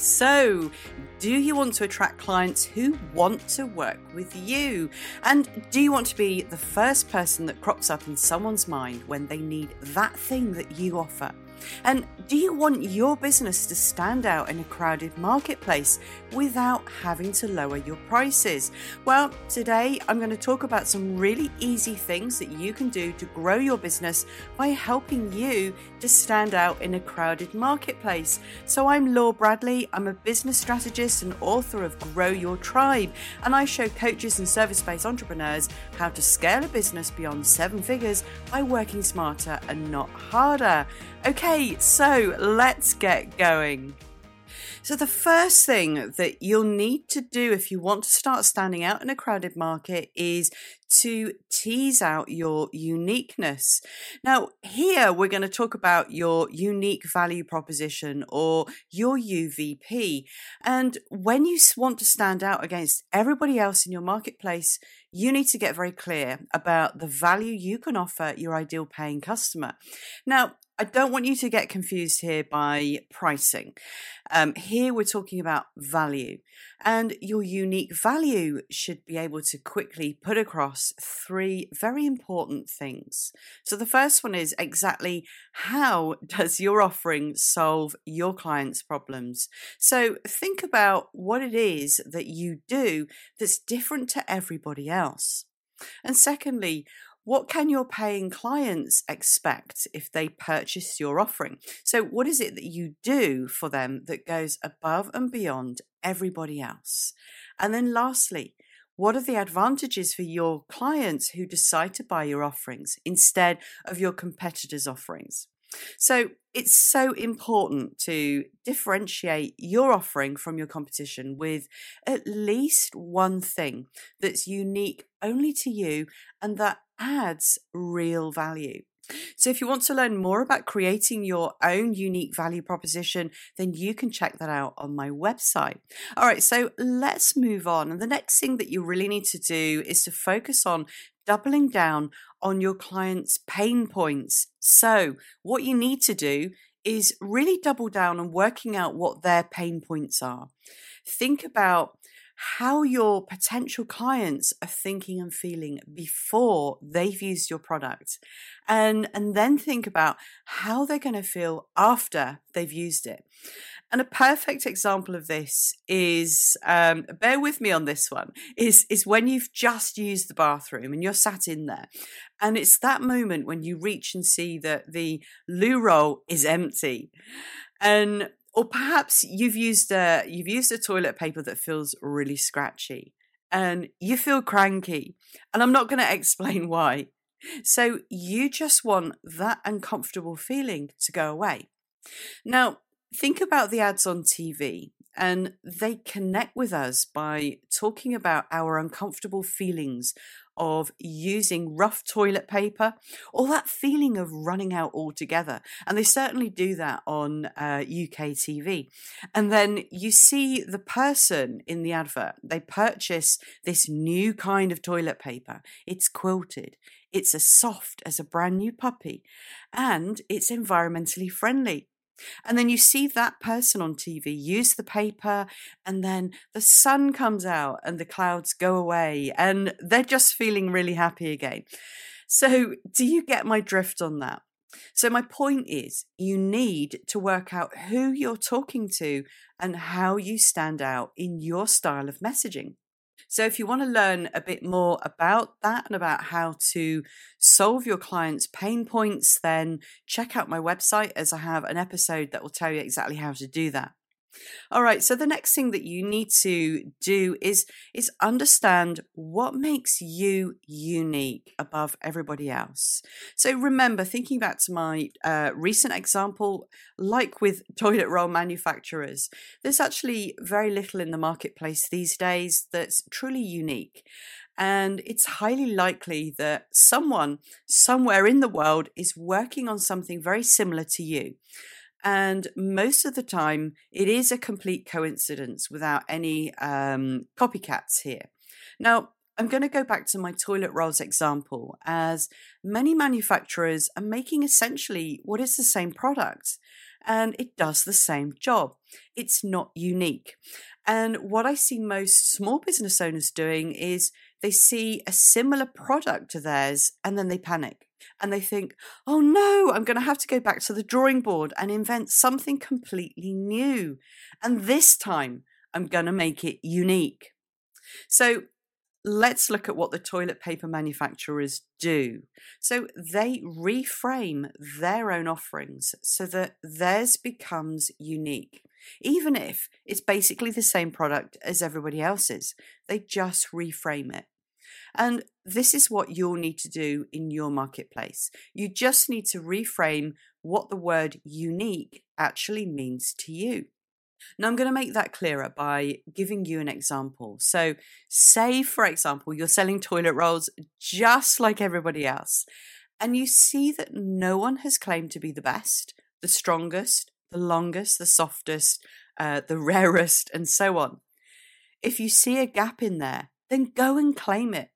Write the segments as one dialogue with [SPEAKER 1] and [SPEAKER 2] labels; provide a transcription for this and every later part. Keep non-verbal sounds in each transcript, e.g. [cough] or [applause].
[SPEAKER 1] So, do you want to attract clients who want to work with you? And do you want to be the first person that crops up in someone's mind when they need that thing that you offer? And do you want your business to stand out in a crowded marketplace without having to lower your prices? Well, today I'm going to talk about some really easy things that you can do to grow your business by helping you to stand out in a crowded marketplace. So I'm Laura Bradley, I'm a business strategist and author of Grow Your Tribe, and I show coaches and service based entrepreneurs how to scale a business beyond seven figures by working smarter and not harder. Okay, so let's get going. So, the first thing that you'll need to do if you want to start standing out in a crowded market is to tease out your uniqueness. Now, here we're going to talk about your unique value proposition or your UVP. And when you want to stand out against everybody else in your marketplace, you need to get very clear about the value you can offer your ideal paying customer. Now, I don't want you to get confused here by pricing. Um, here we're talking about value, and your unique value should be able to quickly put across three very important things. So, the first one is exactly how [laughs] does your offering solve your clients' problems? So, think about what it is that you do that's different to everybody else. And secondly, what can your paying clients expect if they purchase your offering? So, what is it that you do for them that goes above and beyond everybody else? And then, lastly, what are the advantages for your clients who decide to buy your offerings instead of your competitors' offerings? So it's so important to differentiate your offering from your competition with at least one thing that's unique only to you and that adds real value. So, if you want to learn more about creating your own unique value proposition, then you can check that out on my website. All right, so let's move on. And the next thing that you really need to do is to focus on doubling down on your clients' pain points. So, what you need to do is really double down on working out what their pain points are. Think about how your potential clients are thinking and feeling before they've used your product and and then think about how they're going to feel after they've used it. And a perfect example of this is um, bear with me on this one is is when you've just used the bathroom and you're sat in there and it's that moment when you reach and see that the loo roll is empty. And or perhaps you've used a you've used a toilet paper that feels really scratchy and you feel cranky and i'm not going [laughs] to explain why. So you just want that uncomfortable feeling to go away. Now think about the ads on tv and they connect with us by talking about our uncomfortable feelings of using rough toilet paper or that feeling of running out altogether. And they certainly do that on uh, UK TV. And then you see the person in the advert, they purchase this new kind of toilet paper. It's quilted, it's as soft as a brand new puppy, and it's environmentally friendly. And then you see that person on TV use the paper, and then the sun comes out and the clouds go away, and they're just feeling really happy again. So, do you get my drift on that? So, my point is, you need to work out who you're talking to and how you stand out in your style of messaging. So, if you want to learn a bit more about that and about how to solve your clients' pain points, then check out my website as I have an episode that will tell you exactly how to do that. All right, so the next thing that you need to do is is understand what makes you unique above everybody else. So remember, thinking back to my uh, recent example, like with [laughs] toilet roll manufacturers, there's actually very little in the marketplace these days that's truly unique. And it's highly likely that someone somewhere in the world is working on something very similar to you. And most of the time, it is a complete coincidence without any um, copycats here. Now, I'm going to go back to my toilet rolls example, as many manufacturers are making essentially what is the same product. and it does the same job. It's not unique. And what I see most small business owners doing is they see a similar product to theirs and then they panic and they think, oh no, I'm going to have to go back to the drawing board and invent something completely new. And this time I'm going to make it unique. So let's look at what the toilet paper manufacturers do. So they reframe their own offerings so that theirs becomes unique. Even if it's basically the same product as everybody else's, they just reframe it. And this is what you'll need to do in your marketplace. You just need to reframe what the word unique actually means to you. Now, I'm going to make that clearer by giving you an example. So, say, for example, you're selling toilet rolls just like everybody else, and you see that no one has claimed to be the best, the strongest, the longest, the softest, uh, the [laughs] rarest, and so on. If you see a gap in there, then go and claim it.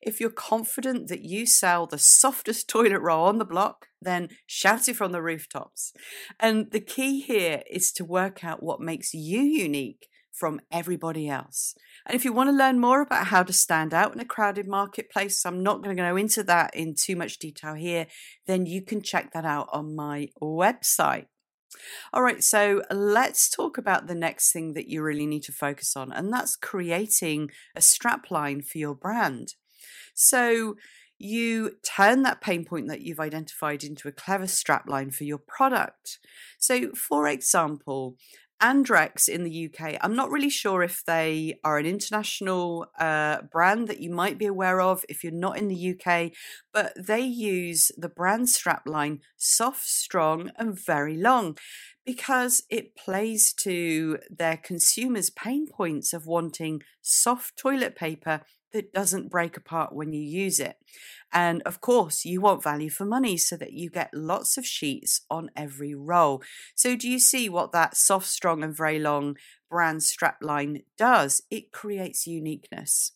[SPEAKER 1] If you're confident that you sell the softest [laughs] toilet roll on the block, then shout it from the rooftops. And the key here is to work out what makes you unique from everybody else. And if you want to learn more about how to stand out in a crowded marketplace, I'm not going to go into that in too much detail here, then you can check that out on my website. All right, so let's talk about the next thing that you really need to focus on, and that's creating a strapline for your brand. So you turn that pain point that you've identified into a clever strapline for your product. So, for example, Andrex in the UK, I'm not really sure if they are an international uh, brand that you might be aware of if you're not in the UK, but they use the brand strapline soft, strong, and very long because it plays to their consumers' pain points of wanting soft toilet paper that doesn't break apart when you use it. And of course, you want value for money so that you get lots of sheets on every roll. So, do you see what that soft, strong, and very long brand strapline does? It creates uniqueness.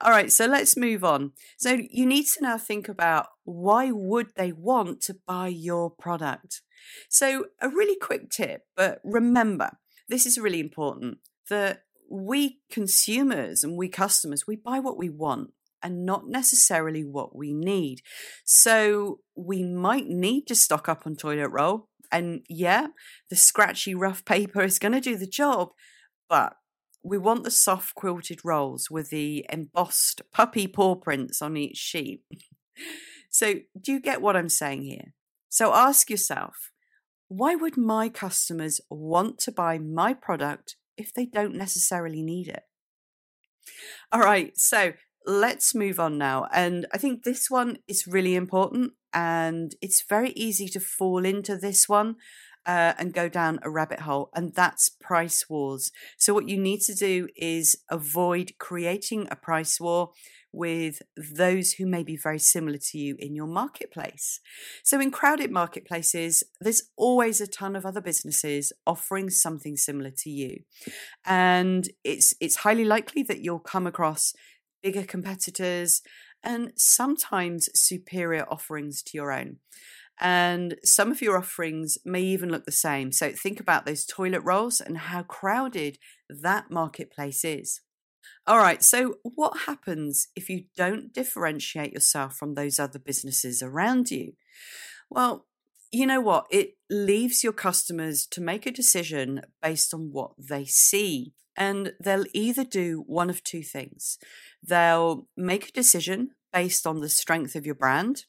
[SPEAKER 1] All right, so let's move on. So, you need to now think about why would they want to buy your product? So, a really quick tip, but remember, this is really important that we consumers and we customers, we buy what we want and not necessarily what we need. So we might need to stock up on toilet roll. And yeah, the scratchy, rough [laughs] paper is going to do the job, but we want the soft quilted rolls with the embossed puppy paw prints on each sheet. [laughs] so, do you get what I'm saying here? So, ask yourself why would my customers want to buy my product if they don't necessarily need it. All right, so let's move on now. And I think this one is really important, and it's very easy to fall into this one. Uh, and go down a rabbit hole, and that's price wars. So, what you need to do is avoid creating a price war with those who may be very similar to you in your marketplace. So, in crowded marketplaces, there's always a ton of other businesses offering something similar to you, and it's it's highly likely that you'll come across bigger competitors and sometimes superior offerings to your own. And some of your offerings may even look the same. So think about those toilet rolls and how crowded that marketplace is. All right, so what happens if you don't differentiate yourself from those other businesses around you? Well, you know what? It leaves your customers to make a decision based on what they see. And they'll either do one of two things they'll make a decision based on the strength of your brand,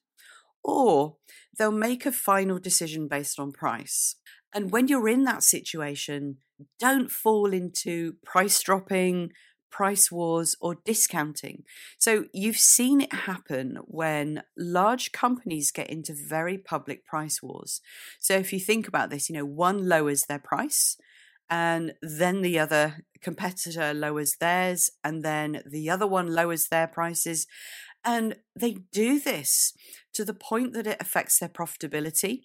[SPEAKER 1] or they'll make a final decision based on price. And when you're in that situation, don't fall into price dropping, price wars or discounting. So you've seen it happen when large companies get into very public price wars. So if you think about this, you know, one lowers their price and then the other competitor lowers theirs and then the other one lowers their prices and they do this to the point that it affects their profitability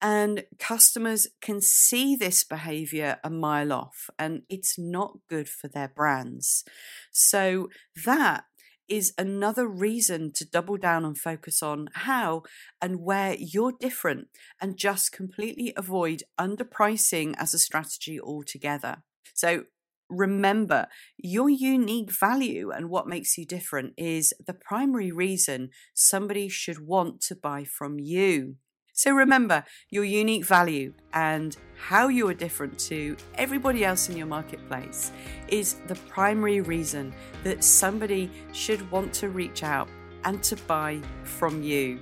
[SPEAKER 1] and customers can see this behavior a mile off, and it's not good for their brands. So, that is another reason to double down and focus on how and where you're different and just completely avoid underpricing as a strategy altogether. So, remember your unique value and what makes you different is the primary reason somebody should want to buy from you. So remember your unique value and how you are different to everybody else in your marketplace is the primary reason that somebody should want to reach out and to buy from you.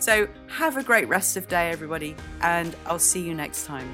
[SPEAKER 1] So have a great rest of day everybody and I'll see you next time.